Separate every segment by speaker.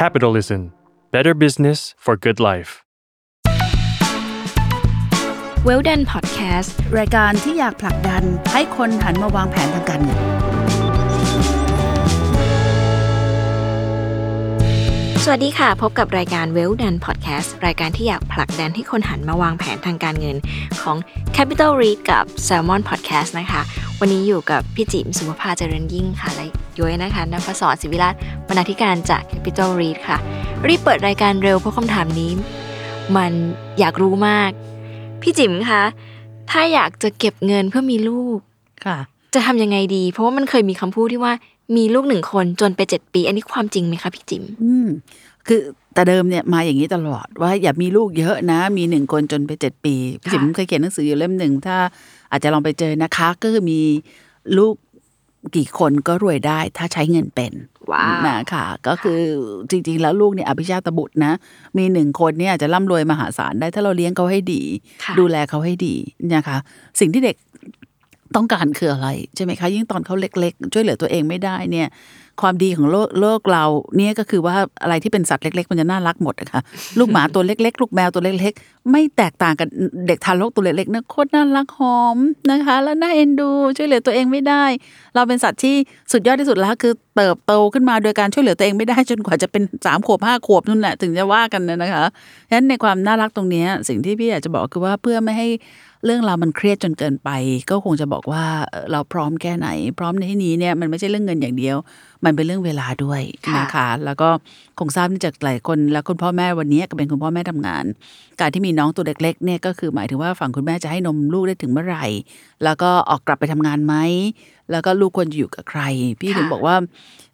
Speaker 1: Capitalism Better Business for Good Life
Speaker 2: เวลดันพอดแคสต์รายการที่อยากผลักดันให้คนหันมาวางแผนทางการเงิน
Speaker 3: สวัสดีค่ะ พบกับรายการ Well Done Podcast รายการที่อยากผลักดันให้คนหันมาวางแผนทางการเงินของ Capital Read กับ Salmon Podcast นะคะ วันนี้อยู่กับพี่จิมสุภภาเจริญยิ่งค่ะ และย้อยนะคะนภศรศิวิราชบรรณาธิการจาก Capital Read ค่ะ รีบเปิดรายการเร็วเพราะคำถามนี้ มันอยากรู้มาก พี่จิมคะถ้าอยากจะเก็บเงินเพื่อมีลูก
Speaker 2: ค่ะ
Speaker 3: จะทำยังไงดี เพราะว่ามันเคยมีคำพูดที่ว่า มีลูกหนึ่งคนจนไปเจ็ดปี อันนี้ความจริงไหมคะพี่จิม
Speaker 2: อืมคือแต่เดิมเนี่ยมาอย่างนี้ตลอดว่าอย่ามีลูกเยอะนะ มีหนึ่งคนจนไปเจ็ดปีพี่จิ๋มเคยเขียนหนังสืออยู่เล่มหนึ่งถ้าอาจจะลองไปเจอนะคะก็คือมีลูกกี่คนก็รวยได้ถ้าใช้เงินเป็น
Speaker 3: ว้าว
Speaker 2: นะค่ะ ก็คือจริง ๆ แล้วลูกเนี่ยอภิชาตบุตรนะ มีหนึ่งคนเนี่ยอาจจะร่ำรวยมหาศาลได้ถ้าเราเลี้ยงเขาให้ดี
Speaker 3: ค่ะ
Speaker 2: ดูแลเขาให้ดีนะคะ สิ่งที่เด็ก ต้องการคืออะไรใช่ไหมคะ ยิ่งตอนเขาเล็ก ๆ ช่วยเหลือตัวเองไม่ได้เนี่ย ความดีของโลกโลกเราเนี่ยก็คือว่าอะไรที่เป็นสัตว์เล็ก ๆ มันจะน่ารักหมดนะคะลูกหมาตัวเล็ก ๆ ลูกแมวตัวเล็ก ๆ ไม่แตกต่างกับเด็กทารกตัวเล็กๆนะโคตรน่ารักหอมนะคะ แล้วน่าเอ็นดู ช่วยเหลือตัวเองไม่ได้ เราเป็นสัตว์ที่สุดยอดที่สุดแล้วคือเติบโตขึ้นมาโดยการช่วยเหลือตัวเองไม่ได้จนกว่าจะเป็นสามขวบห้าขวบนั่นแหละถึงจะว่ากันนะนะคะฉะนั้นในความน่ารักตรงเนี้ยสิ่งที่พี่อยากจะบอกคือว่าเพื่อไม่ให้เรื่องราวมันเครียดจนเกินไป ก็คงจะบอกว่าเอ่อเราพร้อมแค่ไหน พร้อมในที่นี้เนี่ยมันไม่ใช่เรื่องเงินอย่างเดียว มันเป็นเรื่องเวลาด้วย
Speaker 3: ค่ะ
Speaker 2: นะคะ แล้วก็คงทราบจากหลายคนแล้วคุณพ่อแม่วันนี้ก็เป็นคุณพ่อแม่ทำงาน การที่มีน้องตัวเล็กๆเนี่ยก็คือหมายถึงว่าฝั่งคุณแม่จะให้นมลูกได้ถึงเมื่อไหร่ แล้วก็ออกกลับไปทำงานไหมแล้วก็ลูกควรจะอยู่กับใคร พี่ถึงบอกว่า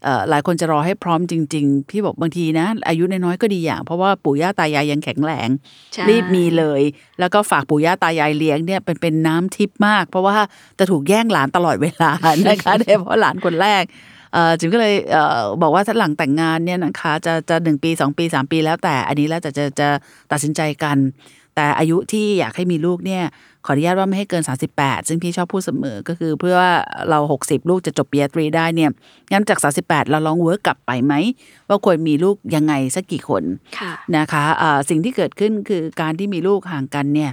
Speaker 2: เอ่อหลายคนจะรอให้พร้อมจริง ๆ พี่บอกบางทีนะ อายุน้อยๆก็ดีอย่าง เพราะว่าปู่ย่าตายายยังแข็งแรง
Speaker 3: ใช่
Speaker 2: รีบมีเลย แล้วก็ฝากปู่ย่าตายายเลี้ยงเนี่ยเป็นเป็นน้ำทิพย์มาก เพราะว่าจะถูกแย่งหลานตลอดเวลานะคะโดยเฉพาะหลานคนแรกเอ่อจิมก็เลยเอ่อบอกว่าถ้าหลังแต่งงานเนี่ยนะคะจะจะหนึ่งปีสองปีสามปีแล้วแต่อันนี้แล้วแต่จะจะตัดสินใจกัน แต่อายุที่อยากให้มีลูกเนี่ยขออนุญาตว่าไม่ให้เกิน 38 ซึ่งพี่ชอบพูดเสมอก็คือเพื่อว่าเรา 60 ลูกจะจบปริญญาตรีได้เนี่ยงั้นจาก 38 เราลองเวิร์กกลับไปไหม ว่าควรมีลูกยังไงสักกี่คน
Speaker 3: ค่ะ
Speaker 2: นะคะอ่าสิ่งที่เกิดขึ้นคือการที่มีลูกห่างกันเนี่ย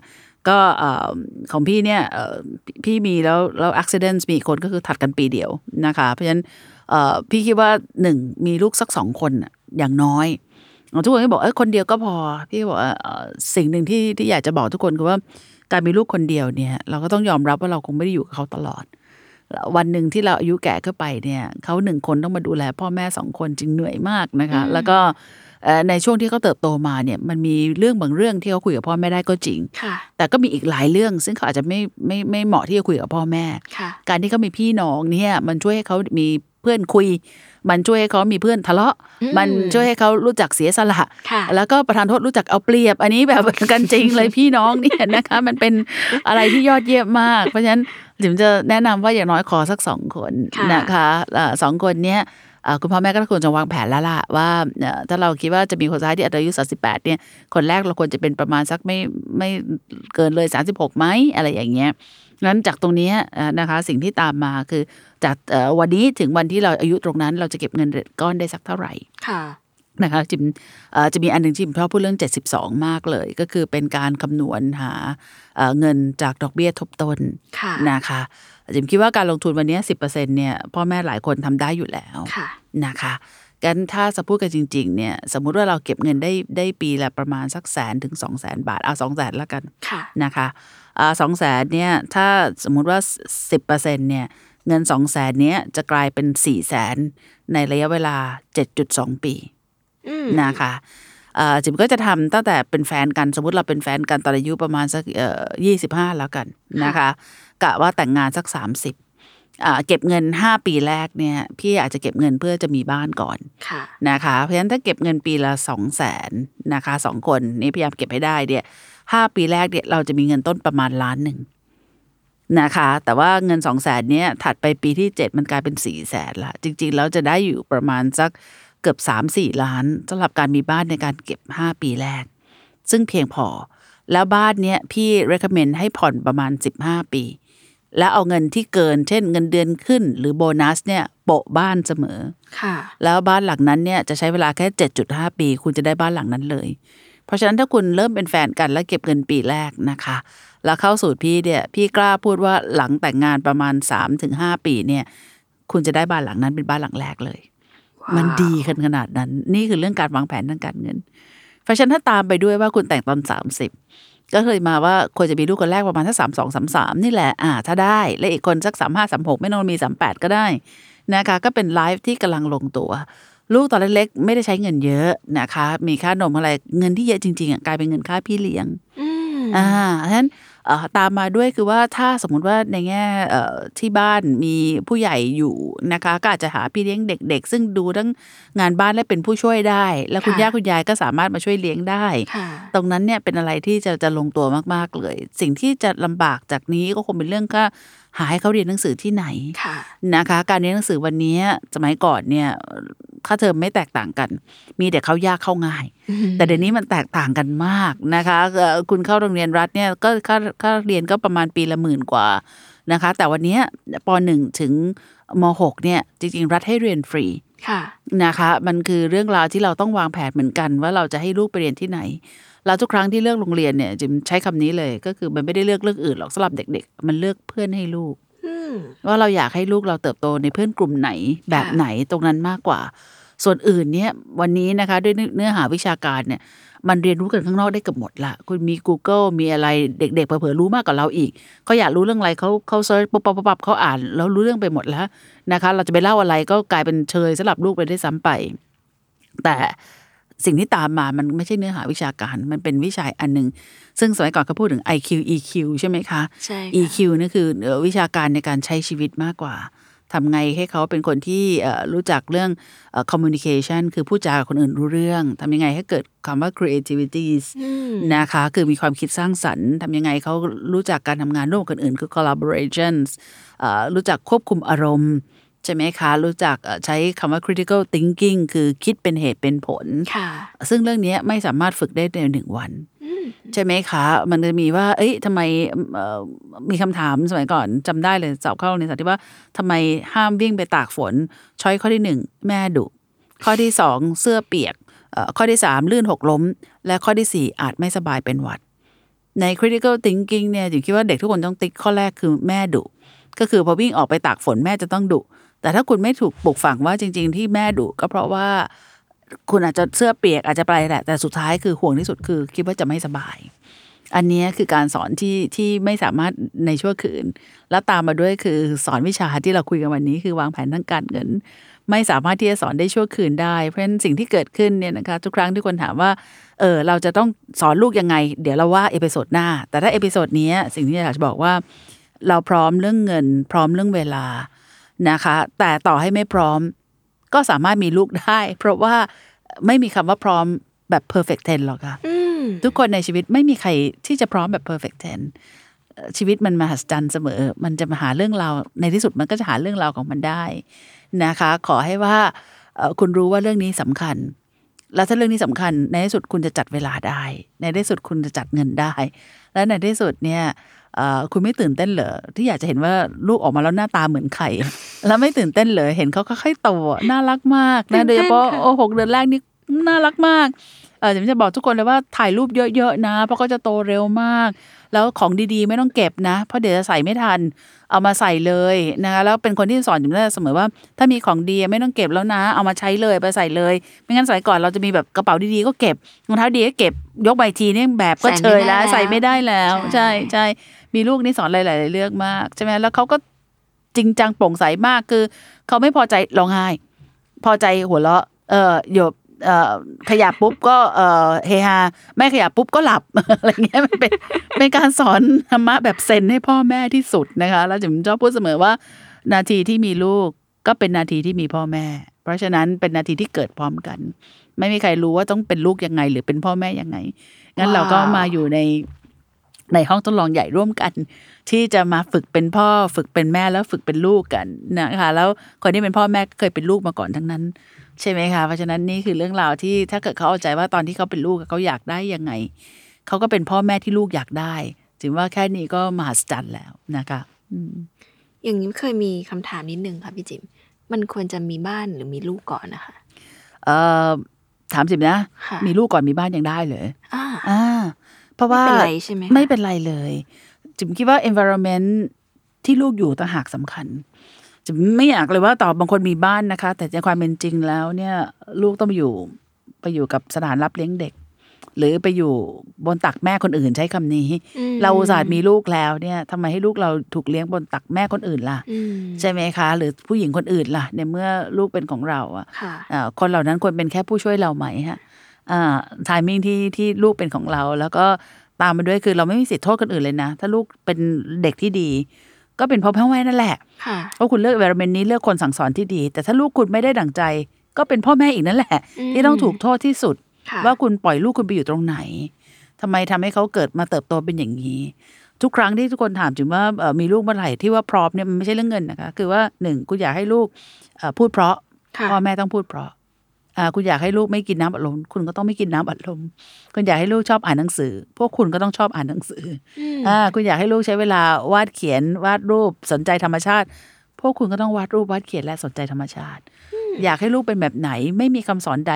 Speaker 2: ก็เอ่อของพี่เนี่ยเอ่อพี่พี่มีแล้วแล้วอุบิเหตุมีอีกคนก็คือถัดกันปีเดียวนะคะ เพราะฉะนั้นเอ่อพี่คิดว่าหนึ่งมีลูกสักสองคนน่ะอย่างน้อย ทุกคนก็บอกเออคนเดียวก็พอ พี่บอกว่าเอ่อสิ่งหนึ่งที่ที่อยากจะบอกทุกคนคือว่าการมีลูกคนเดียวเนี่ย เราก็ต้องยอมรับว่าเราคงไม่ได้อยู่กับเขาตลอด วันหนึ่งที่เราอายุแก่ขึ้นไปเนี่ยเขาหนึ่งคนต้องมาดูแล พ่อแม่สองคนจึงเหนื่อยมากนะคะ แล้วก็เอ่อในช่วงที่เขาเติบโตมาเนี่ยมันมีเรื่องบางเรื่องที่เขาคุยกับพ่อแม่ได้ก็จริง
Speaker 3: ค่ะ
Speaker 2: แต่ก็มีอีกหลายเรื่อง ซึ่งเขาอาจจะไม่ไม่ไม่เหมาะที่จะคุยกับพ่อแม่
Speaker 3: ค่ะ
Speaker 2: การที่เขามีพี่น้องเนี่ยมันช่วยให้เขามี เพื่อนคุย มันช่วยให้เขามีเพื่อนทะเลาะ
Speaker 3: อืม
Speaker 2: มันช่วยให้เขารู้จักเสียสละ
Speaker 3: ค่ะ
Speaker 2: แล้วก็ประธานโทษรู้จักเอาเปรียบ อันนี้แบบกันจริงเลยพี่น้องเนี่ยนะคะ มันเป็นอะไรที่ยอดเยี่ยมมาก เพราะฉะนั้นจิมจะแนะนำว่าอย่างน้อยขอสักสองคน
Speaker 3: ค่ะ
Speaker 2: นะคะเอ่อสองคนเนี้ยเอ่อ คุณพ่อแม่ก็ควรจะวางแผนแล้วล่ะว่าถ้าเราคิดว่าจะมีคนร้ายที่อายุ38เนี่ยคนแรกเราควรจะเป็นประมาณสักไม่ไม่เกินเลย 36ไหมอะไรอย่างเงี้ยงั้นจากตรงนี้นะคะสิ่งที่ตามมาคือจากวันนี้ถึงวันที่เราอายุตรงนั้น เราจะเก็บเงินก้อนได้สักเท่าไหร่
Speaker 3: ค่ะ
Speaker 2: นะคะจิมเอ่อจะมีอันหนึ่งที่จิมชอบพูดเรื่อง 72 มากเลย ก็คือเป็นการคำนวณหาเอ่อเงินจากดอกเบี้ยทบต้น
Speaker 3: ค่ะ
Speaker 2: นะคะจิมคิดว่าการลงทุนวันนี้ 10%เนี่ยพ่อแม่หลายคนทำได้อยู่แล้ว
Speaker 3: ค่ะ
Speaker 2: นะคะกันถ้าจะพูดกันจริง ๆ เนี่ย สมมุติว่าเราเก็บเงินได้ได้ปีละประมาณสักแสนถึงสองแสนบาท เอาสองแสนแล้วกัน
Speaker 3: ค่ะ
Speaker 2: นะคะสองแสนเนี่ยถ้าสมมุติว่าสิบเปอร์เซ็นเนี่ยเงินสองแสนเนี้ยจะกลายเป็นสี่แสนในระยะเวลาเจ็ดจุดสองปี
Speaker 3: อืม
Speaker 2: นะคะเอ่อจิมก็จะทำตั้งแต่เป็นแฟนกันสมมติเราเป็นแฟนกันตอนอายุประมาณสักเอ่อยี่สิบห้าแล้วกันนะคะกะว่าแต่งงานสักสามสิบเก็บเงินห้าปีแรกเนี่ยพี่อาจจะเก็บเงินเพื่อจะมีบ้านก่อน
Speaker 3: ค่ะ
Speaker 2: นะคะเพราะฉะนั้นถ้าเก็บเงินปีละสองแสนนะคะสองคนนี่พยายามเก็บให้ได้เนี่ยห้าปีแรกเนี่ยเราจะมีเงินต้นประมาณล้านหนึ่งนะคะ แต่ว่าเงินสองแสนเนี่ยถัดไปปีที่เจ็ดมันกลายเป็นสี่แสนละจริง ๆ แล้วจะได้อยู่ประมาณสัก เกือบสามสี่ล้านสำหรับการมีบ้านในการเก็บห้าปีแรก ซึ่งเพียงพอ แล้วบ้านเนี้ยพี่ recommend ให้ผ่อนประมาณสิบห้าปี แล้วเอาเงินที่เกิน เช่นเงินเดือนขึ้น หรือโบนัสเนี่ยโปะบ้านเสมอ
Speaker 3: ค่ะ
Speaker 2: แล้วบ้านหลังนั้นเนี่ยจะใช้เวลาแค่ 7.5 ปี คุณจะได้บ้านหลังนั้นเลย เพราะฉะนั้นถ้าคุณเริ่มเป็นแฟนกันแล้วเก็บเงินปีแรกนะคะ แล้วเข้าสูตรพี่เนี่ยพี่กล้าพูดว่าหลังแต่งงานประมาณ 3-5 ปีเนี่ยคุณจะได้บ้านหลังนั้นเป็นบ้านหลังแรกเลย มันดีกันขนาดนั้น นี่คือเรื่องการวางแผนทางการเงินเพราะฉะนั้นถ้าตามไปด้วยว่าคุณแต่งตอน30ก็เคยมาว่าควรจะมีลูกคนแรกประมาณสักสามสองสามสามนี่แหละอ่า ถ้าได้ และอีกคนสักสามห้าสามหกไม่ต้องมีสามแปดก็ได้นะคะ ก็เป็นไลฟ์ที่กำลังลงตัว ลูกตอนเล็กๆไม่ได้ใช้เงินเยอะนะคะ มีค่านมอะไรเงินที่เยอะจริงๆอะกลายเป็นเงินค่าพี่เลี้ยง
Speaker 3: อืม
Speaker 2: อ่าฉะนั้นเอ่อ ตามมาด้วยคือว่าถ้าสมมุติว่าในแง่เอ่อที่บ้านมีผู้ใหญ่อยู่นะคะ ก็อาจจะหาพี่เลี้ยงเด็ก ๆ ซึ่งดูทั้งงานบ้านและเป็นผู้ช่วยได้ แล้วคุณ
Speaker 3: ค่ะ
Speaker 2: ย่าคุณยายก็สามารถมาช่วยเลี้ยงได้
Speaker 3: ค่ะ
Speaker 2: ตรงนั้นเนี่ยเป็นอะไรที่จะจะลงตัวมากๆเลย สิ่งที่จะลำบากจากนี้ก็คงเป็นเรื่องก็ หาให้เขาเรียนหนังสือที่ไหน
Speaker 3: ค่ะ
Speaker 2: นะคะ การเรียนหนังสือวันนี้สมัยก่อนเนี่ยค่าเทอมไม่แตกต่างกัน มีแต่เข้ายากเข้าง่าย แต่เดี๋ยวนี้มันแตกต่างกันมากนะคะเอ่อคุณเข้าโรงเรียนรัฐเนี่ยก็ค่าค่าเรียนก็ประมาณปีละหมื่นกว่านะคะ แต่วันนี้ปหนึ่งถึงมหกเนี่ยจริง ๆ รัฐให้เรียนฟรี
Speaker 3: ค่ะ
Speaker 2: นะคะ มันคือเรื่องราวที่เราต้องวางแผนเหมือนกัน ว่าเราจะให้ลูกไปเรียนที่ไหน แล้วทุกครั้งที่เลือกโรงเรียนเนี่ยจิมใช้คำนี้เลยก็คือมันไม่ได้เลือกเรื่องอื่นหรอกสำหรับเด็ก ๆ มันเลือกเพื่อนให้ลูก
Speaker 3: อืม
Speaker 2: ว่าเราอยากให้ลูกเราเติบโตในเพื่อนกลุ่มไหนแบบไหนตรงนั้นมากกว่า ส่วนอื่นเนี่ยวันนี้นะคะด้วยเนื้อหาวิชาการเนี่ย มันเรียนรู้กันข้างนอกได้เกือบหมดละคุณมี Google มีอะไรเด็กๆเผลอๆรู้มากกว่าเราอีกเขาอยากรู้เรื่องอะไรเขาเขาเซิร์ชปุ๊บปั๊บปุ๊บปั๊บเขาอ่านแล้วรู้เรื่องไปหมดแล้วนะคะ เราจะไปเล่าอะไรก็กลายเป็นเชยสำหรับลูกไปได้ซ้ำไป แต่ สิ่งที่ตามมามันไม่ใช่เนื้อหาวิชาการ มันเป็นวิชาอันหนึ่งซึ่งสมัยก่อนเขาพูดถึง IQ EQ ใช่ไหมคะ
Speaker 3: ใช่ค่ะ
Speaker 2: EQ นี่คือเอ่อวิชาการในการใช้ชีวิตมากกว่าทำไงให้เขาเป็นคนที่เอ่อรู้จักเรื่องเอ่อ communication คือพูดจากับคนอื่นรู้เรื่องทำยังไงให้เกิดคำว่า creativity
Speaker 3: อืม
Speaker 2: นะคะ คือมีความคิดสร้างสรรค์ทำยังไงเขารู้จักการทำงานร่วมกับคนอื่นคือ collaborations เอ่อรู้จักควบคุมอารมณ์ ใช่ไหมคะ รู้จักเอ่อใช้คำว่า critical thinking คือคิดเป็นเหตุเป็นผล
Speaker 3: ค่ะ
Speaker 2: ซึ่งเรื่องนี้ไม่สามารถฝึกได้ในหนึ่งวัน
Speaker 3: อืม
Speaker 2: ใช่ไหมคะ มันจะมีว่า เอ้ยทำไมเอ่อมีคำถามสมัยก่อนจำได้เลยสอบเข้าโรงเรียนสาธิตว่าทำไมห้ามวิ่งไปตากฝน ช้อยข้อที่หนึ่งแม่ดุ ข้อที่สองเสื้อเปียกเอ่อข้อที่สามลื่นหกล้ม และข้อที่สี่อาจไม่สบายเป็นหวัด ใน critical thinking เนี่ยจิ๋มคิดว่าเด็กทุกคนต้องติ๊กข้อแรกคือแม่ดุ ก็คือพอวิ่งออกไปตากฝนแม่จะต้องดุ แต่ถ้าคุณไม่ถูกปลูกฝังว่าจริง ๆ ที่แม่ดุก็เพราะว่าคุณอาจจะเสื้อเปียกอาจจะไปแหละ แต่สุดท้ายคือห่วงที่สุดคือ คิดว่าจะไม่สบาย อันนี้คือการสอนที่ที่ไม่สามารถในชั่วคืน แล้วตามมาด้วยคือสอนวิชาที่เราคุยกันวันนี้คือวางแผนทางการเงิน ไม่สามารถที่จะสอนได้ชั่วคืนได้ เพราะฉะนั้นสิ่งที่เกิดขึ้นเนี่ยนะคะทุกครั้งที่คนถามว่าเออเราจะต้องสอนลูกยังไง เดี๋ยวเราว่า episode หน้า แต่ถ้า episode นี้สิ่งที่อยากจะบอกว่า เราพร้อมเรื่องเงิน พร้อมเรื่องเวลา นะคะ แต่ต่อให้ไม่พร้อม ก็สามารถมีลูกได้ เพราะว่าไม่มีคำว่าพร้อมแบบ perfect ten หรอกค่ะ
Speaker 3: อืม
Speaker 2: ทุกคนในชีวิตไม่มีใครที่จะพร้อมแบบ perfect ten เอ่อชีวิตมันมหัศจรรย์เสมอ มันจะมาหาเรื่องราวในที่สุดมันก็จะหาเรื่องราวของมันได้นะคะ ขอให้ว่าเอ่อคุณรู้ว่าเรื่องนี้สำคัญ แล้วถ้าเรื่องนี้สำคัญ ในที่สุดคุณจะจัดเวลาได้ ในที่สุดคุณจะจัดเงินได้ และในที่สุดเนี่ยเอ่อ คุณไม่ตื่นเต้นเหรอที่อยากจะเห็นว่าลูกออกมาแล้วหน้าตาเหมือนไข่ แล้วไม่ตื่นเต้นเหรอเห็นเขาค่อยๆโตอะน่ารักมากนะโดยเฉพาะโอ้หกเดือนแรกนี่น่ารักมากเออจะจะบอกทุกคนเลยว่าถ่ายรูปเยอะๆนะ เพราะก็จะโตเร็วมาก แล้วของดีๆ ไม่ต้องเก็บนะ เพราะเดี๋ยวจะใส่ไม่ทัน เอามาใส่เลยนะคะแล้วเป็นคนที่สอนอยู่ได้เสมอว่า ถ้ามีของดีไม่ต้องเก็บแล้วนะ เอามาใช้เลยไปใส่เลย ไม่งั้นสมัยก่อนเราจะมีแบบกระเป๋าดีๆก็เก็บรองเท้าดีก็เก็บยกใบทีเนี่ยแบบก็เชยแล้ว
Speaker 3: ใส่
Speaker 2: ใส่
Speaker 3: ไม่
Speaker 2: ไม่
Speaker 3: ได้
Speaker 2: ได้
Speaker 3: แล้
Speaker 2: แล้ววใช่ใช่ มีลูกนี่สอนหลายๆเรื่องมากใช่ไหมแล้วเขาก็จริงจังโปร่งใสมากคือเขาไม่พอใจร้องไห้ พอใจหัวเราะ เออหยบเอ่อขยับปุ๊บก็เออเฮฮาไม่ขยับปุ๊บก็หลับอะไรเงี้ยมันเป็นเป็นการสอนธรรมะแบบเซนให้พ่อแม่ที่สุดนะคะ แล้วจิมชอบพูดเสมอว่า นาทีที่มีลูกก็เป็นนาทีที่มีพ่อแม่ เพราะฉะนั้นเป็นนาทีที่เกิดพร้อมกัน ไม่มีใครรู้ว่าต้องเป็นลูกยังไง หรือเป็นพ่อแม่ยังไงงั้นเราก็มาอยู่ใน ในห้องทดลองใหญ่ร่วมกัน ที่จะมาฝึกเป็นพ่อฝึกเป็นแม่แล้วฝึกเป็นลูกกันนะคะแล้วคนที่เป็นพ่อแม่ก็เคยเป็นลูกมาก่อนทั้งนั้น ใช่ไหมคะเพราะฉะนั้นนี่คือเรื่องราวที่ถ้าเกิดเขาเอาใจว่าตอนที่เขาเป็นลูกเขาอยากได้ยังไงเขาก็เป็นพ่อแม่ที่ลูกอยากได้ถือว่าแค่นี้ก็มหัศจรรย์แล้วนะคะอืม
Speaker 3: อย่างนี้เคยมีคำถามนิดนึงค่ะพี่จิมมันควรจะมีบ้านหรือมีลูกก่อนนะคะ
Speaker 2: เอ่อถามสิบนะ
Speaker 3: ค่ะ
Speaker 2: มีลูกก่อนมีบ้านยังได้เลย
Speaker 3: อ่า
Speaker 2: อ่า เพราะว่า
Speaker 3: ไม่เป็นไรใช่ไหมคะ
Speaker 2: ไม่เป็นไรเลยจิมคิดว่า environment ที่ลูกอยู่ต่างหากสำคัญจิมไม่อยากเลยว่าต่อบางคนมีบ้านนะคะ แต่ในความเป็นจริงแล้วเนี่ย ลูกต้องไปอยู่ไปอยู่กับสถานรับเลี้ยงเด็ก หรือไปอยู่บนตักแม่คนอื่นใช้คำนี้
Speaker 3: อืม
Speaker 2: เราอุตส่าห์มีลูกแล้วเนี่ยทำไมให้ลูกเราถูกเลี้ยงบนตักแม่คนอื่นล่ะ
Speaker 3: อืม
Speaker 2: ใช่ไหมคะ หรือผู้หญิงคนอื่นล่ะในเมื่อลูกเป็นของเราอะ
Speaker 3: ค่ะ
Speaker 2: อ่าคนเหล่านั้นควรเป็นแค่ผู้ช่วยเราไหมฮะอ่า ทามมิ่งที่ที่ลูกเป็นของเรา แล้วก็ตามมาด้วยคือเราไม่มีสิทธิ์โทษคนอื่นเลยนะ ถ้าลูกเป็นเด็กที่ดี ก็เป็นเพราะพ่อแม่นั่นแหละ
Speaker 3: ค่ะ
Speaker 2: เพราะคุณเลือก environment นี้เลือกคนสั่งสอนที่ดี แต่ถ้าลูกคุณไม่ได้ดั่งใจ ก็เป็นพ่อแม่อีกนั่นแหละ
Speaker 3: อืม
Speaker 2: ที่ต้องถูกโทษที่สุด
Speaker 3: ค่ะ
Speaker 2: ว่าคุณปล่อยลูกคุณไปอยู่ตรงไหนทำไมทำให้เขาเกิดมาเติบโตเป็นอย่างนี้ทุกครั้งที่ทุกคนถามถึงว่าเอ่อมีลูกเมื่อไหร่ที่ว่าพร้อมเนี่ยมันไม่ใช่เรื่องเงินนะคะ คือว่าหนึ่งคุณอยากให้ลูกเอ่อพูดเพราะ
Speaker 3: ค่ะ
Speaker 2: พ่อแม่ต้องพูดเพราะอ่า คุณอยากให้ลูกไม่กินน้ำอัดลมคุณก็ต้องไม่กินน้ำอัดลมคุณอยากให้ลูกชอบอ่านหนังสือ พวกคุณก็ต้องชอบอ่านหนังสือ
Speaker 3: อืม
Speaker 2: อ่าคุณอยากให้ลูกใช้เวลาวาดเขียนวาดรูปสนใจธรรมชาติ พวกคุณก็ต้องวาดรูปวาดเขียนและสนใจธรรมชาติ อยากให้ลูกเป็นแบบไหนไม่มีคำสอนใด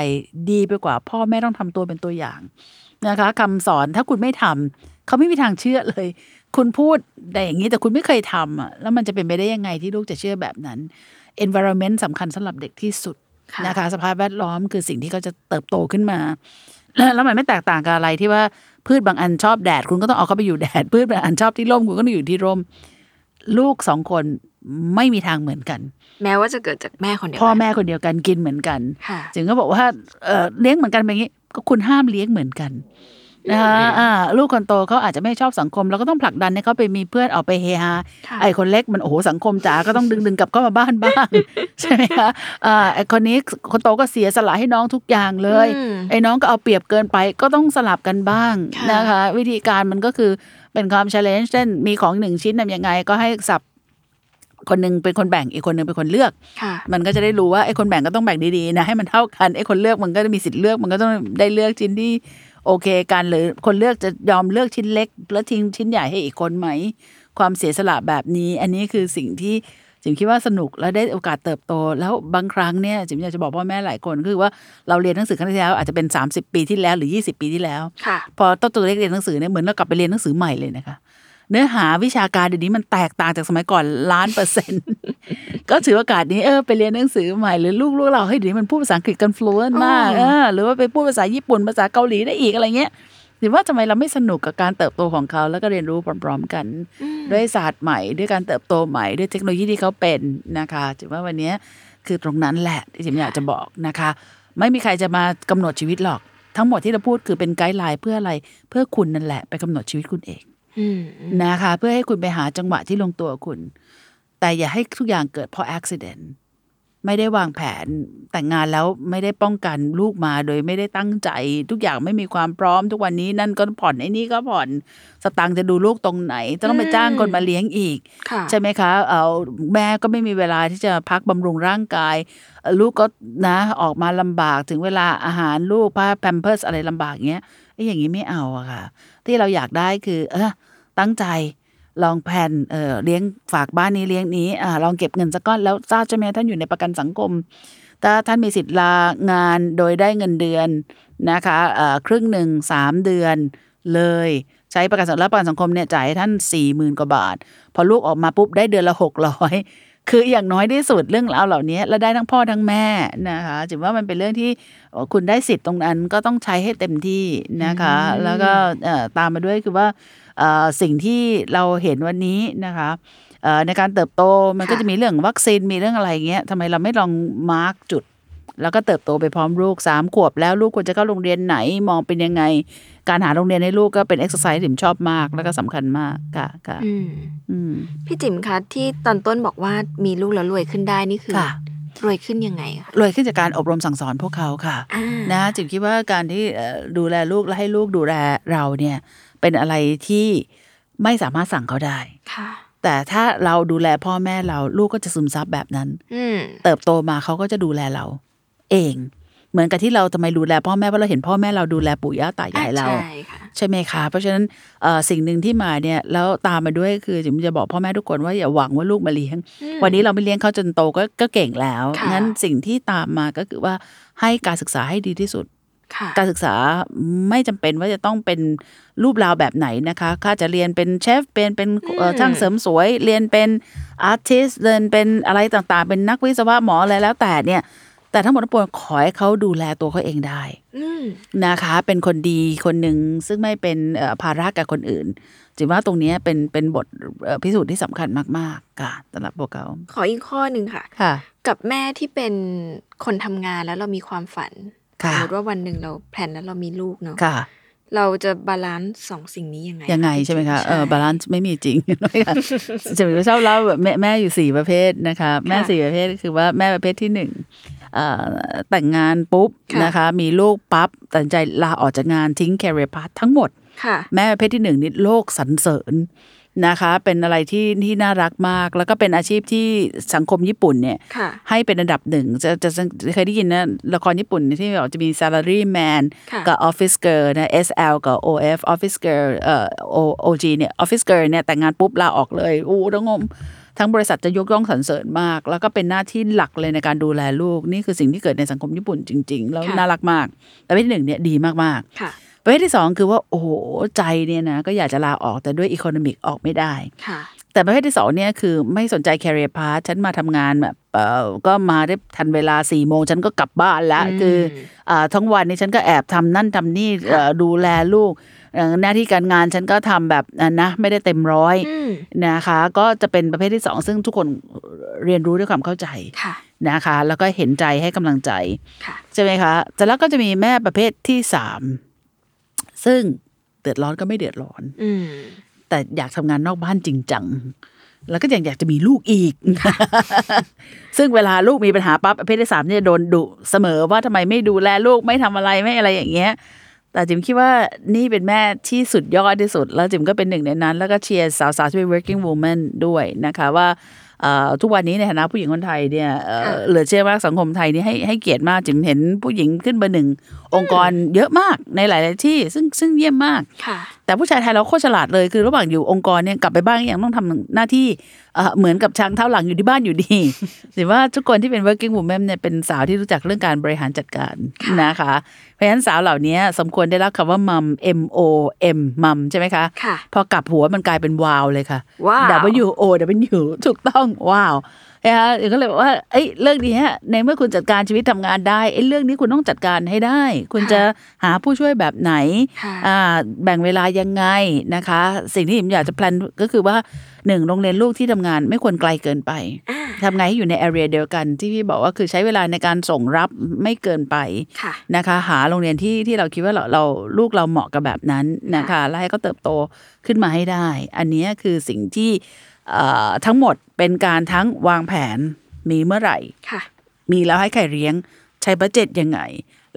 Speaker 2: ดีไปกว่า พ่อแม่ต้องทำตัวเป็นตัวอย่างนะคะคำสอนถ้าคุณไม่ทำเขาไม่มีทางเชื่อเลย คุณพูดแต่อย่างนี้แต่คุณไม่เคยทำอะแล้วมันจะเป็นไปได้ยังไงที่ลูกจะเชื่อแบบนั้น environment สำคัญสำหรับเด็กที่สุด
Speaker 3: ค่ะ
Speaker 2: นะคะสภาพแวดล้อมคือสิ่งที่เขาจะเติบโตขึ้นมาแล้วแล้วมันไม่แตกต่างกับอะไรที่ว่าพืชบางอันชอบแดด คุณก็ต้องเอาเขาไปอยู่แดด พืชบางอันชอบที่ร่มคุณก็ต้องอยู่ที่ร่ม ลูกสองคนไม่มีทางเหมือนกัน
Speaker 3: แม้ว่าจะเกิดจากแม่คนเดียว
Speaker 2: พ่อ
Speaker 3: กัน
Speaker 2: แม่คนเดียวกันกินเหมือนกัน
Speaker 3: ค่ะ
Speaker 2: จึงก็บอกว่าเอ่อเลี้ยงเหมือนกันแบบนี้ ก็คุณห้ามเลี้ยงเหมือนกัน นะคะอ่าลูกคนโตเขาอาจจะไม่ชอบสังคมเราก็ต้องผลักดันให้เขาไปมีเพื่อนออกไปเฮฮา
Speaker 3: ค่ะ
Speaker 2: ไอ้คนเล็กมันโอ้โหสังคมจ๋าก็ต้องดึงดึงกลับเข้ามาบ้านบ้างใช่ไหมคะอ่าไอ้คนนี้คนโตก็เสียสละให้น้องทุกอย่างเลย
Speaker 3: อืม
Speaker 2: ไอ้น้องก็เอาเปรียบเกินไปก็ต้องสลับกันบ้าง
Speaker 3: ค่ะ
Speaker 2: นะคะ วิธีการมันก็คือเป็นความ challenge เช่นมีของหนึ่งชิ้นทำยังไงก็ให้สับคนหนึ่งเป็นคนแบ่งอีกคนหนึ่งเป็นคนเลือก
Speaker 3: ค่ะ
Speaker 2: มันก็จะได้รู้ว่าไอ้คนแบ่งก็ต้องแบ่งดีๆนะให้มันเท่ากันไอ้คนเลือกมันก็จะมีสิทธิ์เลือกมันก็ต้องได้เลือกชิ้นที่ โอเคกันหรือคนเลือกจะยอมเลือกชิ้นเล็ก แล้วทิ้งชิ้นใหญ่ให้อีกคนไหม ความเสียสละแบบนี้ อันนี้คือสิ่งที่จิมคิดว่าสนุกและได้โอกาสเติบโต แล้วบางครั้งเนี่ยจิมอยากจะบอกพ่อแม่หลายคนคือว่าเราเรียนหนังสือครั้งที่แล้วอาจจะเป็น 30 ปีที่แล้วหรือ 20 ปีที่แล้ว
Speaker 3: ค่ะ
Speaker 2: พอต้นตัวเล็กเรียนหนังสือเนี่ยเหมือนเรากลับไปเรียนหนังสือใหม่เลยนะคะ เนื้อหาวิชาการเดี๋ยวนี้มันแตกต่างจากสมัยก่อนล้านเปอร์เซ็นต์ก็ถือโอกาสนี้เออไปเรียนหนังสือใหม่หรือลูกลูกเราเฮ้ยเดี๋ยวนี้มันพูดภาษาอังกฤษกันฟลูเอนมาก
Speaker 3: อ๋อ
Speaker 2: เออหรือว่าไปพูดภาษาญี่ปุ่นภาษาเกาหลีได้อีกอะไรเงี้ยถือว่าทำไมเราไม่สนุกกับการเติบโตของเขา แล้วก็เรียนรู้พร้อมๆกัน ด้วยศาสตร์ใหม่ ด้วยการเติบโตใหม่ ด้วยเทคโนโลยีที่เขาเป็นนะคะถือว่าวันนี้คือตรงนั้นแหละที่จิมอยากจะบอกนะคะ ไม่มีใครจะมากำหนดชีวิตหรอก ทั้งหมดที่เราพูดคือเป็นไกด์ไลน์เพื่ออะไรเพื่อคุณนั่นแหละไปกำหนดชีวิตคุณเอง
Speaker 3: อืม
Speaker 2: นะคะ เพื่อให้คุณไปหาจังหวะที่ลงตัวคุณ แต่อย่าให้ทุกอย่างเกิดเพราะอุบิเหตุไม่ได้วางแผนแต่งงานแล้วไม่ได้ป้องกันลูกมาโดยไม่ได้ตั้งใจ ทุกอย่างไม่มีความพร้อมทุกวันนี้นั่นก็ผ่อนไอ้นี่ก็ผ่อนสตังค์จะดูลูกตรงไหน จะต้องไปจ้างคนมาเลี้ยงอีก
Speaker 3: ค่ะ
Speaker 2: ใช่ไหมคะ เอาแม่ก็ไม่มีเวลาที่จะพักบำรุงร่างกายเอ่อลูกก็นะออกมาลำบากถึงเวลาอาหารลูกผ้าแพมเพิร์สอะไรลำบากเงี้ยไอ้อย่างนี้ไม่เอาอะค่ะ ที่เราอยากได้คือ เออตั้งใจลองแผนเออเลี้ยงฝากบ้านนี้เลี้ยงนี้อ่าลองเก็บเงินสักก้อนแล้วทราบใช่ไหมท่านอยู่ในประกันสังคม ถ้าท่านมีสิทธิ์ลางานโดยได้เงินเดือนนะคะเอ่อครึ่งหนึ่งสามเดือนเลยใช้ประกันสังคมแล้วประกันสังคมเนี่ยจ่ายให้ท่านสี่หมื่นกว่าบาท พอลูกออกมาปุ๊บได้เดือนละหกร้อย คืออย่างน้อยที่สุดเรื่องราวเหล่านี้แล้วได้ทั้งพ่อทั้งแม่นะคะถือว่ามันเป็นเรื่องที่เอ่อคุณได้สิทธิ์ตรงนั้นก็ต้องใช้ให้เต็มที่นะคะ แล้วก็เอ่อตามมาด้วยคือว่าเอ่อสิ่งที่เราเห็นวันนี้นะคะเอ่อในการเติบโตมันก็
Speaker 3: ค่ะ
Speaker 2: จะมีเรื่องวัคซีนมีเรื่องอะไรเงี้ยทำไมเราไม่ลองมาร์กจุด แล้วก็เติบโตไปพร้อมลูกสามขวบแล้วลูกควรจะเข้าโรงเรียนไหนมองเป็นยังไง การหาโรงเรียนให้ลูกก็เป็นเอ็กซ์ไซส์ที่ผมชอบมากแล้วก็สำคัญมากค่ะค่ะ
Speaker 3: อืม
Speaker 2: อืม
Speaker 3: พี่จิ๋มคะที่ตอนต้นบอกว่ามีลูกแล้วรวยขึ้นได้นี่คือ
Speaker 2: ค่ะ
Speaker 3: รวยขึ้นยังไงคะ
Speaker 2: รวยขึ้นจากการอบรมสั่งสอนพวกเขาค่ะ
Speaker 3: อ่า
Speaker 2: นะจิ๋มคิดว่าการที่เอ่อดูแลลูกและให้ลูกดูแลเราเนี่ย เป็นอะไรที่ไม่สามารถสั่งเขาได้
Speaker 3: ค่ะ
Speaker 2: แต่ถ้าเราดูแลพ่อแม่เราลูกก็จะซึมซับแบบนั้น
Speaker 3: อืม
Speaker 2: เติบโตมาเขาก็จะดูแลเรา เอง เหมือนกับที่เราทำไมดูแลพ่อแม่เพราะเราเห็นพ่อแม่เราดูแลปู่ย่าตายายเรา
Speaker 3: ใช่ค่ะ
Speaker 2: ใช่ไหมคะ เพราะฉะนั้นเอ่อสิ่งหนึ่งที่มาเนี่ยแล้วตามมาด้วยคือจิมจะบอกพ่อแม่ทุกคนว่าอย่าหวังว่าลูกมาเลี้ยง วันนี้เราไม่เลี้ยงเขาจนโตก็ก็เก่งแล้ว
Speaker 3: ค่ะ
Speaker 2: งั้นสิ่งที่ตามมาก็คือว่าให้การศึกษาให้ดีที่สุด
Speaker 3: ค่ะ
Speaker 2: การศึกษาไม่จำเป็นว่าจะต้องเป็นรูปราวแบบไหนนะคะข้าจะเรียนเป็นเชฟ เป็นเป็นเอ่อ
Speaker 3: อืม
Speaker 2: ช่างเสริมสวย เรียนเป็นartist เรียนเป็นอะไรต่างๆ เป็นนักวิศวะหมออะไรแล้วแต่เนี่ย แต่ทั้งหมดทั้งปวงขอให้เขาดูแลตัวเขาเองได้
Speaker 3: อืม
Speaker 2: นะคะ เป็นคนดีคนหนึ่งซึ่งไม่เป็นเอ่อภาระกับคนอื่นจิ๋มว่าตรงเนี้ยเป็นเป็นบทเอ่อพิสูจน์ที่สำคัญมากๆค่ะสำหรับพวกเขา
Speaker 3: ขออีกข้อหนึ่งค่ะ
Speaker 2: ค่ะ
Speaker 3: กับแม่ที่เป็นคนทำงานแล้วเรามีความฝัน
Speaker 2: ค่ะส
Speaker 3: มมติว่าวันหนึ่งเรา plan แล้วเรามีลูกเนาะ
Speaker 2: ค่ะ
Speaker 3: เราจะ balance สองสิ่งนี้ยังไง
Speaker 2: ยังไงใช่ไหมคะเออ balance ไม่มีจริงจิ๋มชอบเล่าแบบแม่แม่อยู่สี่ประเภทนะคะ แม่สี่ประเภทคือว่าแม่ประเภทที่หนึ่งเอ่อแต่งงานปุ๊บ
Speaker 3: ค่ะ
Speaker 2: นะคะ มีลูกปั๊บตัดสินใจลาออกจากงานทิ้ง career pathั้งหมด
Speaker 3: ค่ะ
Speaker 2: แม่ประเภทที่หนึ่งนี่โลกสรรเสริญนะคะ เป็นอะไรที่ที่น่ารักมาก แล้วก็เป็นอาชีพที่สังคมญี่ปุ่นเนี่ย
Speaker 3: ค่ะ
Speaker 2: ให้เป็นอันดับหนึ่งจะจะจะเคยได้ยินนะละครญี่ปุ่นที่บอกจะมี salary man
Speaker 3: ค่ะ
Speaker 2: กับ office girl นะ SL กับ OF office girl เอ่อ O- OG เนี่ย office girl เนี่ยแต่งงานปุ๊บลาออกเลยอู้ต้องงมทั้งบริษัทจะยกย่องสรรเสริญมาก แล้วก็เป็นหน้าที่หลักเลยในการดูแลลูก นี่คือสิ่งที่เกิดในสังคมญี่ปุ่นจริง ๆ แล้ว
Speaker 3: ค่ะ
Speaker 2: น่ารักมาก แต่ประเภทที่หนึ่งเนี่ยดีมาก
Speaker 3: ค่ะ
Speaker 2: ๆ ประเภทที่สองคือว่าโอ้โหใจเนี่ยนะก็อยากจะลาออกแต่ด้วยอีโคโนมิกออกไม่ได้
Speaker 3: ค่ะ
Speaker 2: แต่ประเภทที่สองเนี่ยคือไม่สนใจ career path ฉันมาทำงานแบบเออก็มาได้ทันเวลาสี่โมงฉันก็กลับบ้านแล้ว
Speaker 3: อืม
Speaker 2: คืออ่าทั้งวันนี้ฉันก็แอบทำนั่นทำนี่เอ่อดูแลลูกเอ่อหน้าที่การงานฉันก็ทำแบบอะนะไม่ได้เต็มร้อย
Speaker 3: อืม
Speaker 2: นะคะ ก็จะเป็นประเภทที่สองซึ่งทุกคนเรียนรู้ด้วยความเข้าใจ
Speaker 3: ค่ะ
Speaker 2: นะคะ แล้วก็เห็นใจให้กำลังใจ
Speaker 3: ค่ะ
Speaker 2: ใช่ไหมคะแต่แล้วก็จะมีแม่ประเภทที่สาม ซึ่งเดือดร้อนก็ไม่เดือดร้อน
Speaker 3: อืม
Speaker 2: แต่อยากทำงานนอกบ้านจริงจัง แล้วก็ยังอยากจะมีลูกอีก ซึ่งเวลาลูกมีปัญหาปั๊บประเภทที่สามเนี่ยโดนดุเสมอว่าทำไมไม่ดูแลลูกไม่ทำอะไรไม่อะไรอย่างเงี้ย แต่จิมคิดว่านี่เป็นแม่ที่สุดยอดที่สุด แล้วจิมก็เป็นหนึ่งในนั้น แล้วก็เชียร์สาวๆที่เป็น working woman ด้วยนะคะว่าเอ่อ ทุกวันนี้ในฐานะผู้หญิงคนไทยเนี่ยเอ่อ
Speaker 3: ค่ะ
Speaker 2: เหลือเชื่อมากสังคมไทยนี่ให้ให้เกียรติมากจิมเห็นผู้หญิงขึ้นเบอร์หนึ่งองค์กรเยอะมากในหลาย ๆ ที่ซึ่งซึ่งเยี่ยมมาก
Speaker 3: ค่ะ
Speaker 2: แต่ผู้ชายไทยเราโคตรฉลาดเลยคือระหว่างอยู่องค์กรเนี่ยกลับไปบ้านก็ยังต้องทำหน้าที่เอ่อเหมือนกับช้างเท้าหลังอยู่ที่บ้านอยู่ดีถือว่าทุกคนที่เป็น working woman เนี่ยเป็นสาวที่รู้จักเรื่องการบริหารจัดการ
Speaker 3: ค่ะ
Speaker 2: นะคะ เพราะฉะนั้นสาวเหล่านี้สมควรได้รับคำว่ามัม M O M มัมใช่ไหมคะ
Speaker 3: ค่ะ
Speaker 2: พอกลับหัวมันกลายเป็นวาวเลยค่ะ
Speaker 3: ว้าว
Speaker 2: W O W ถูกต้องว้าว นะคะก็เลยบอกว่าเอ้ยเรื่องนี้ในเมื่อคุณจัดการชีวิตทำงานได้ไอ้เรื่องนี้คุณต้องจัดการให้ได้ คุณจะหาผู้ช่วยแบบไหน
Speaker 3: ค่ะ
Speaker 2: อ่าแบ่งเวลายังไงนะคะ สิ่งที่ผมอยากจะ plan ก็คือว่าหนึ่งโรงเรียนลูกที่ทำงานไม่ควรไกลเกินไป
Speaker 3: อ่า
Speaker 2: ทำไงให้อยู่ใน area เดียวกันที่พี่บอกว่าคือใช้เวลาในการส่งรับไม่เกินไป
Speaker 3: ค่ะ
Speaker 2: นะคะ หาโรงเรียนที่ที่เราคิดว่าเราเราลูกเราเหมาะกับแบบนั้นนะคะแล้วให้เขาเติบโตขึ้นมาให้ได้ อันเนี้ยคือสิ่งที่เอ่อ ทั้งหมดเป็นการทั้งวางแผนมีเมื่อไหร่
Speaker 3: ค่ะ
Speaker 2: มีแล้วให้ใครเลี้ยง ใช้ budget ยังไง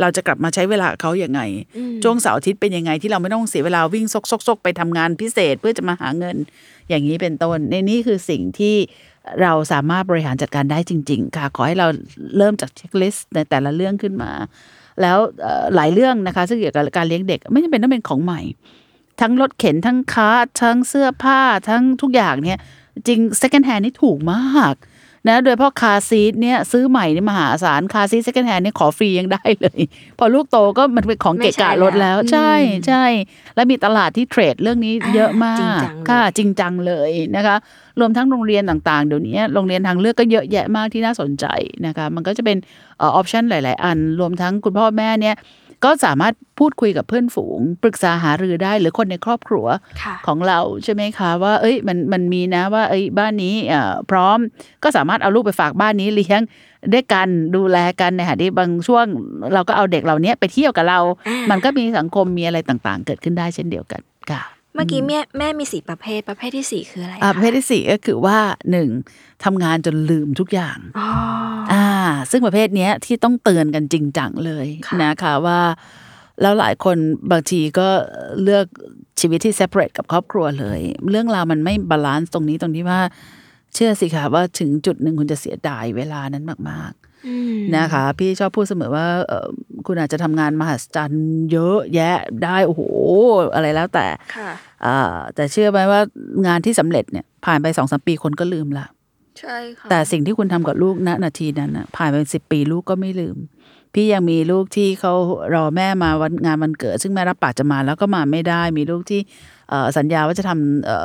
Speaker 2: เราจะกลับมาใช้เวลากับเขาอย่างไง
Speaker 3: อืม
Speaker 2: ช่วงเสาร์อาทิตย์เป็นยังไงที่เราไม่ต้องเสียเวลาวิ่งซกซกซกไปทำงานพิเศษเพื่อจะมาหาเงิน อย่างนี้เป็นต้น ในนี่คือสิ่งที่เราสามารถบริหารจัดการได้จริง ๆ ค่ะ ขอให้เราเริ่มจาก checklist ในแต่ละเรื่องขึ้นมา แล้วเอ่อหลายเรื่องนะคะ ซึ่งเกี่ยวกับการเลี้ยงเด็ก ไม่จำเป็นต้องเป็นของใหม่ ทั้งรถเข็นทั้ง car seat ทั้งเสื้อผ้าทั้งทุกอย่างเนี่ย จริง second hand นี่ถูกมากนะโดยเฉพาะ car seat เนี่ยซื้อใหม่นี่มหาศาลคาร์ซีท second hand นี่ขอฟรียังได้เลย พอลูกโตก็มันเป็นของเกะกะรถแล้ว
Speaker 3: ไม่ใช่
Speaker 2: ใช่
Speaker 3: แล้ว
Speaker 2: ใช่ แล้วมีตลาดที่ trade เรื่องนี้
Speaker 3: อ่า
Speaker 2: เยอะมาก
Speaker 3: จริงจังเลย
Speaker 2: ค่ะจริงจังเลยนะคะ รวมทั้งโรงเรียนต่างๆ เดี๋ยวนี้โรงเรียนทางเลือกก็เยอะแยะมากที่น่าสนใจนะคะ มันก็จะเป็น option หลาย ๆ อัน รวมทั้งคุณพ่อแม่เนี่ย ก็สามารถพูดคุยกับเพื่อนฝูง ปรึกษาหารือได้หรือคนในครอบครัว
Speaker 3: ค่ะ
Speaker 2: ของเราใช่ไหมคะ ว่า เอ้ยมันมันมีนะว่า เอ้ยบ้านนี้เอ่อพร้อมก็สามารถเอาลูกไปฝากบ้านนี้เลี้ยงด้วยกันดูแลกันในขณะที่บางช่วง เราก็เอาเด็กเหล่านี้ไปเที่ยวกับเรา
Speaker 3: อ่ามั
Speaker 2: มันก็มีสังคมมีอะไรต่างๆ เกิดขึ้นได้เช่นเดียวกันค่ะ
Speaker 3: เมื่อกี้แม่แม่มีสี่ประเภทประเภทที่สี่คืออะไร
Speaker 2: อ่า
Speaker 3: คะ
Speaker 2: ประเภทที่สี่ก็คือว่าหนึ่งทำงานจนลืมทุกอย่าง
Speaker 3: อ๋อ
Speaker 2: อ่า ซึ่งประเภทเนี้ยที่ต้องเตือนกันจริงจังเลย
Speaker 3: ค่ะ
Speaker 2: นะคะว่า แล้วหลายคนบางทีก็เลือกชีวิตที่ separate กับครอบครัวเลย เรื่องราวมันไม่ balance ตรงนี้ตรงที่ว่า เชื่อสิคะว่าถึงจุดหนึ่งคุณจะเสียดายเวลานั้นมาก
Speaker 3: อืม
Speaker 2: นะคะ พี่ชอบพูดเสมอว่าเอ่อคุณอาจจะทำงานมหัศจรรย์เยอะแยะได้โอ้โหอะไรแล้วแต่
Speaker 3: ค่ะ
Speaker 2: อ่าแต่เชื่อไหมว่างานที่สำเร็จเนี่ยผ่านไปสองสามปีคนก็ลืมละ
Speaker 3: ใช่ค่ะ
Speaker 2: แต่สิ่งที่คุณทำกับลูกณนาทีนั้นนะผ่านไปสิบปีลูกก็ไม่ลืม พี่ยังมีลูกที่เขารอแม่มาวันงานวันเกิด ซึ่งแม่รับปากจะมาแล้วก็มาไม่ได้ มีลูกที่เอ่อ สัญญาว่าจะท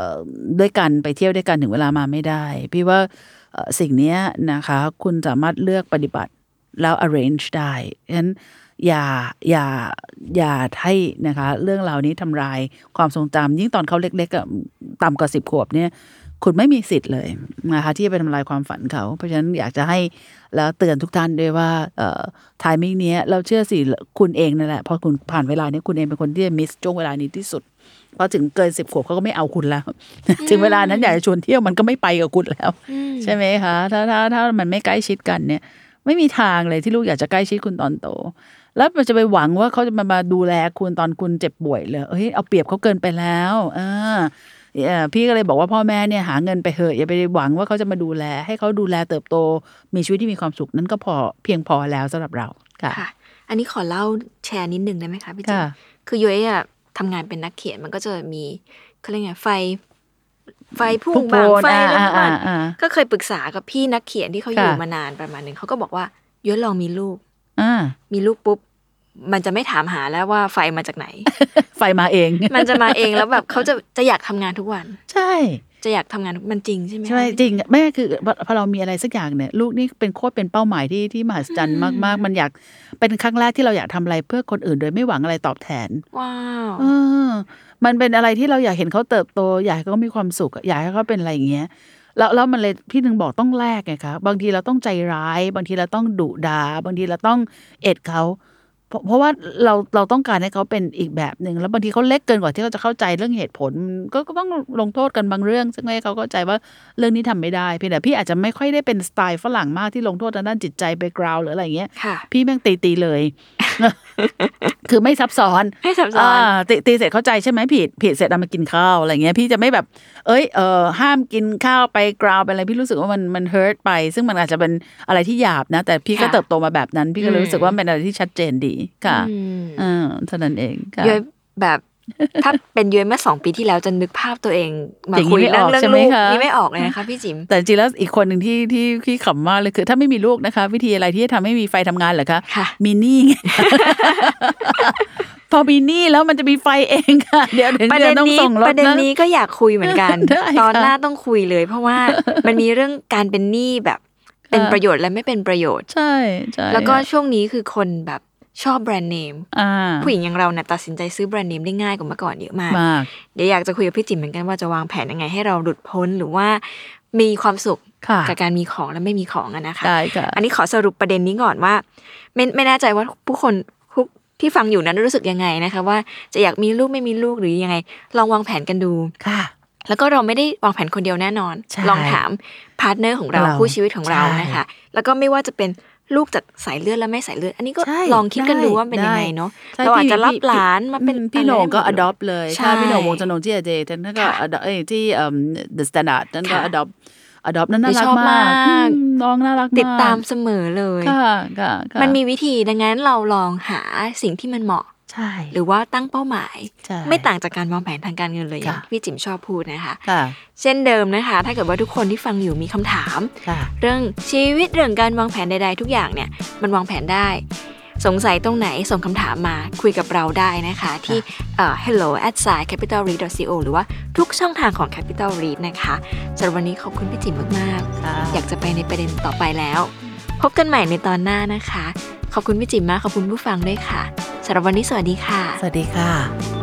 Speaker 2: ำด้วยกันไปเที่ยวด้วยกันถึงเวลามาไม่ได้ พี่ว่าสิ่งนี้นะคะคุณสามารถเลือกปฏิบัติแล้ว arrange ได้ฉะนั้นอย่าอย่าอย่าให้นะคะ เรื่องราวนี้ทำลายความทรงจำยิ่งตอนเขาเล็กๆต่ำกว่าสิบขวบเนี่ยคุณไม่มีสิทธิ์เลยนะคะที่จะไปทำลายความฝันเขา เพราะฉะนั้นอยากจะให้แล้วเตือนทุกท่านด้วยว่าเอ่อทายมิ่งนี้ยเราเชื่อสิคุณเองนั่นแหละพอคุณผ่านเวลานี้คุณเองเป็นคนที่จะมิสช่วงเวลานี้ที่สุด พอถึงเกินสิบขวบเขาก็ไม่เอาคุณแล้ว ถึงเวลานั้นอยากจะชวนเที่ยวมันก็ไม่ไปกับคุณแล้ว ใช่ไหมคะถ้าถ้าถ้ามันไม่ใกล้ชิดกันเนี่ย ไม่มีทางเลยที่ลูกอยากจะใกล้ชิดคุณตอนโต แล้วมันจะไปหวังว่าเขาจะมามาดูแลคุณตอนคุณเจ็บป่วยเลยเฮ้ยเอาเปรียบเขาเกินไปแล้วอ่าเอ่อพี่ก็เลยบอกว่าพ่อแม่เนี่ยหาเงินไปเถอะอย่าไปหวังว่าเขาจะมาดูแล ให้เขาดูแลเติบโต มีชีวิตที่มีความสุขนั้นก็พอเพียงพอแล้วสำหรับเราค่ะ
Speaker 3: ค่ะ อันนี้ขอเล่าแชร์นิดนึงได้ไหมคะพี่จิ๊บ
Speaker 2: ค่ะ
Speaker 3: คือย้อยอะ ทำงานเป็นนักเขียนมันก็จะมีเขาเรียกไงไฟ ไฟพุ่ง
Speaker 2: พุ่ง
Speaker 3: บาง
Speaker 2: โพน
Speaker 3: ไฟ
Speaker 2: อ่า
Speaker 3: แล้ว
Speaker 2: อ่า
Speaker 3: บ้าง
Speaker 2: อ่า
Speaker 3: ก็เคยปรึกษากับพี่นักเขียนที่เขาอยู่
Speaker 2: ค่ะ
Speaker 3: มานานประมาณหนึ่งเขาก็บอกว่าย้อยลองมีลูก
Speaker 2: อ่า
Speaker 3: มีลูกปุ๊บมันจะไม่ถามหาแล้วว่าไฟมาจากไหน
Speaker 2: ไฟมาเอง
Speaker 3: มันจะมาเองแล้วแบบเขาจะจะอยากทำงานทุกวัน
Speaker 2: ใช่
Speaker 3: จะอยากทำงานทุกมันจริงใช่ไหมคะ
Speaker 2: ใช่จริงแม่คือพอพอเรามีอะไรสักอย่างเนี่ย ลูกนี่เป็นโคตรเป็นเป้าหมายที่ที่มหัศจรรย์มากๆ มันอยากเป็นครั้งแรกที่เราอยากทำอะไรเพื่อคนอื่นโดยไม่หวังอะไรตอบแทน
Speaker 3: ว้าว
Speaker 2: เออมันเป็นอะไรที่เราอยากเห็นเขาเติบโต อยากให้เขามีความสุขอะอยากให้เขาเป็นอะไรอย่างเงี้ยแล้วแล้วมันเลยพี่ถึงบอกต้องแลกไงคะบางทีเราต้องใจร้าย บางทีเราต้องดุดาบางทีเราต้องเอ็ดเขา เพราะเพราะว่าเราเราต้องการให้เขาเป็นอีกแบบหนึ่งแล้วบางทีเขาเล็กเกินกว่าที่เขาจะเข้าใจเรื่องเหตุผล ก็ก็ต้องลงโทษกันบางเรื่อง ซึ่งให้เขาเข้าใจว่าเรื่องนี้ทำไม่ได้เพียงแต่พี่อาจจะไม่ค่อยได้เป็นสไตล์ฝรั่งมากที่ลงโทษทางด้านจิตใจไปกราวหรืออะไรอย่างเงี้ย
Speaker 3: ค่ะ
Speaker 2: พี่แม่งตีตีเลย คือไม่ซับซ้อน
Speaker 3: ให้ซับซ้อน
Speaker 2: อ่าตีตีเสร็จเข้าใจใช่ไหมผิดผิดเสร็จเอามากินข้าวอะไรเงี้ย พี่จะไม่แบบ เอ้ยเออห้ามกินข้าวไปกราวไปอะไรพี่รู้สึกว่ามันมันเฮิร์ตไป ซึ่งมันอาจจะเป็นอะไรที่หยาบนะ แต่พี่ก็
Speaker 3: ค่ะ
Speaker 2: เติบโตมาแบบนั้น พี่ก็เลย
Speaker 3: อืม
Speaker 2: รู้สึกว่าเป็นอะไรที่ชัดเจนดีค่ะ
Speaker 3: อืม
Speaker 2: อ่าเท่านั้นเองค่ะ
Speaker 3: ย้อยแบบ ถ้าเป็นย้อยเมื่อสองปีที่แล้วจะนึกภาพตัวเองมา
Speaker 2: อย่างนี้
Speaker 3: คุย
Speaker 2: ไม่
Speaker 3: เรื่อง
Speaker 2: ออก
Speaker 3: เรื่อง
Speaker 2: ใช่ไหม
Speaker 3: ลูก
Speaker 2: คะ
Speaker 3: นี่ไม่ออกเลยนะคะพี่จิ๋ม
Speaker 2: แต่จริงๆแล้วอีกคนหนึ่งที่ที่ที่ขำมากเลยคือ ถ้าไม่มีลูกนะคะ วิธีอะไรที่จะทำให้มีไฟทำงานเหรอคะ
Speaker 3: ค่ะ
Speaker 2: มีหนี้ไงพอมีหนี้แล้วมันจะมีไฟเองค่ะ เดี๋ยวถึง
Speaker 3: ประ
Speaker 2: เดื
Speaker 3: เด็
Speaker 2: อน
Speaker 3: น
Speaker 2: ต้อง
Speaker 3: นี้
Speaker 2: ส่งร
Speaker 3: ป
Speaker 2: ถ
Speaker 3: ระเด็น
Speaker 2: นะ
Speaker 3: นี้ก็อยากคุยเหมือนกัน
Speaker 2: ได้ค่ะ
Speaker 3: ตอนหน้าต้องคุยเลย เพราะว่ามันมีเรื่องการเป็นหนี้แบบเป็น
Speaker 2: ค่ะ
Speaker 3: ประโยชน์และไม่เป็นประโยชน์
Speaker 2: ใช่ใช่
Speaker 3: แล้วก็ช่วงนี้คือคนแบบ ชอบแบรนด์เนม
Speaker 2: อ่า
Speaker 3: ผู้หญิงอย่างเราเนี่ยตัดสินใจซื้อแบรนด์เนมได้ง่ายกว่าเมื่อก่อนเยอะมาก
Speaker 2: มาก
Speaker 3: เดี๋ยวอยากจะคุยกับพี่จิ๋มเหมือนกันว่าจะวางแผนยังไงให้เราหลุดพ้นหรือว่ามีความสุข
Speaker 2: ค่ะ
Speaker 3: กับการมีของและไม่มีของอะนะคะ
Speaker 2: ได้ค่ะ
Speaker 3: อันนี้ขอสรุปประเด็นนี้ก่อนว่า ไม่ไม่แน่ใจว่าผู้คนทุกที่ฟังอยู่นั้นรู้สึกยังไงนะคะว่าจะอยากมีลูกไม่มีลูกหรือยังไง ลองวางแผนกันดู
Speaker 2: ค่ะ
Speaker 3: แล้วก็เราไม่ได้วางแผนคนเดียวแน่นอน
Speaker 2: ใช่
Speaker 3: ลองถาม partner ของเรา
Speaker 2: เรา
Speaker 3: คู่ชีวิตของเรา
Speaker 2: ใช่
Speaker 3: นะคะ แล้วก็ไม่ว่าจะเป็น ลูกจากสายเลือดและไม่สายเลือด อันนี้ก็
Speaker 2: ใช่
Speaker 3: ลองคิดกันดู
Speaker 2: ได้
Speaker 3: ว่าเป็นยังไง
Speaker 2: ได้
Speaker 3: เนาะ
Speaker 2: ใช่
Speaker 3: เราอาจ
Speaker 2: พี่
Speaker 3: จะรับ
Speaker 2: พี่
Speaker 3: หลานมาเป็น
Speaker 2: อืพี่โหน่งก็
Speaker 3: อะไรได้หมดเลย
Speaker 2: adopt เลย
Speaker 3: ใช่
Speaker 2: ถ้าพี่โหน่งวงจรนงที่อเจท่านก็
Speaker 3: ค่ะ
Speaker 2: adopt เอ้ยที่เอ่อ the standard ท่านก็
Speaker 3: ค่ะ
Speaker 2: adopt adopt นั่นน่ารัก
Speaker 3: ชอบ
Speaker 2: มาก
Speaker 3: มาก
Speaker 2: อืมน้องน่ารักมาก
Speaker 3: ติดตามเสมอเลย
Speaker 2: ค่ะค่ะค่ะ
Speaker 3: มันมีวิธีดังนั้นเราลองหาสิ่งที่มันเหมาะ
Speaker 2: ใช่
Speaker 3: หรือว่าตั้งเป้าหมาย
Speaker 2: ใช่
Speaker 3: ไม่ต่างจากการวางแผนทางการเงินเลยอย่าง
Speaker 2: ค่ะ
Speaker 3: ที่พี่จิ๋มชอบพูดนะคะ
Speaker 2: ค่ะ
Speaker 3: เช่นเดิมนะคะ ถ้าเกิดว่าทุกคนที่ฟังอยู่มีคำถาม
Speaker 2: ค่ะ
Speaker 3: เรื่องชีวิตเรื่องการวางแผนใด ๆ ทุกอย่างเนี่ยมันวางแผนได้สงสัยตรงไหนส่งคำถามมาคุยกับเราได้นะคะ ที่เอ่อ hello at s i capital read co หรือว่าทุกช่องทางของ capital read นะคะสำหรับวันนี้ขอบคุณพี่จิ๋มมาก
Speaker 2: ค่ะ
Speaker 3: ๆอยากจะไปในประเด็นต่อไปแล้ว พบกันใหม่ในตอนหน้านะคะ ขอบคุณพี่จิ๋มมากขอบคุณผู้ฟังด้วยค่ะสำหรับวันนี้สวัสดีค่ะ
Speaker 2: สวัสดีค่ะ